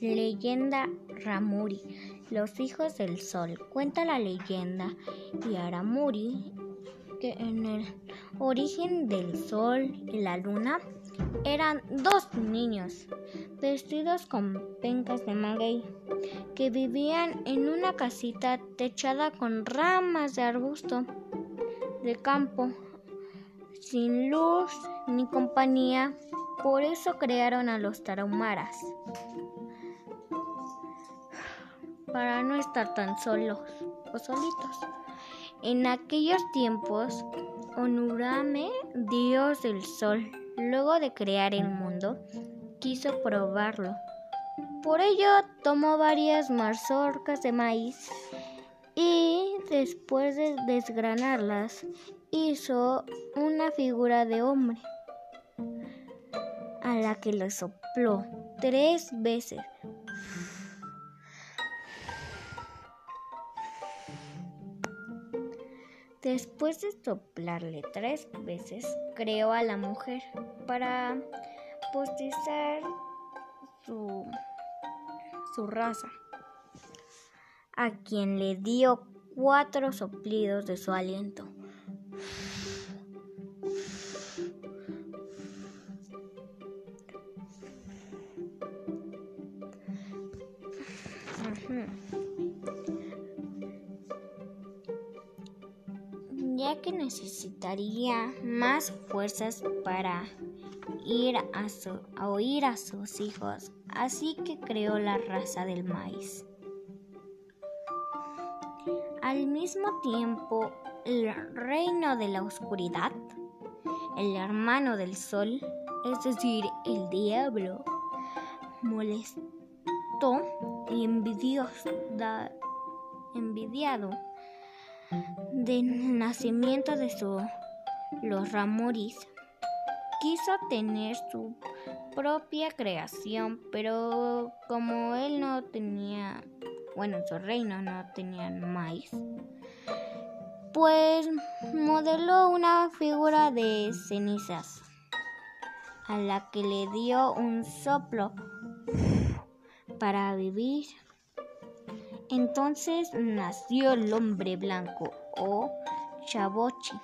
Leyenda Ramuri, los hijos del sol. Cuenta la leyenda y Aramuri que en el origen del sol y la luna eran dos niños vestidos con pencas de maguey que vivían en una casita techada con ramas de arbusto de campo sin luz ni compañía por eso crearon a los tarahumaras para no estar tan solos o solitos. En aquellos tiempos, Onurame, dios del sol, luego de crear el mundo, quiso probarlo. Por ello tomó varias mazorcas de maíz y después de desgranarlas hizo una figura de hombre a la que le sopló tres veces Después de soplarle tres veces, creó a la mujer para postizar su, su raza, a quien le dio cuatro soplidos de su aliento. Que necesitaría más fuerzas para ir a, oír a sus hijos, así que creó la raza del maíz. Al mismo tiempo, el reino de la oscuridad, el hermano del sol, es decir, el diablo, molestó y envidiado del nacimiento de su, los Ramoris. Quiso tener su propia creación, pero como él no tenía, bueno, en su reino no tenían maíz, pues modeló una figura de cenizas a la que le dio un soplo para vivir. Entonces nació el hombre blanco o Chabochi.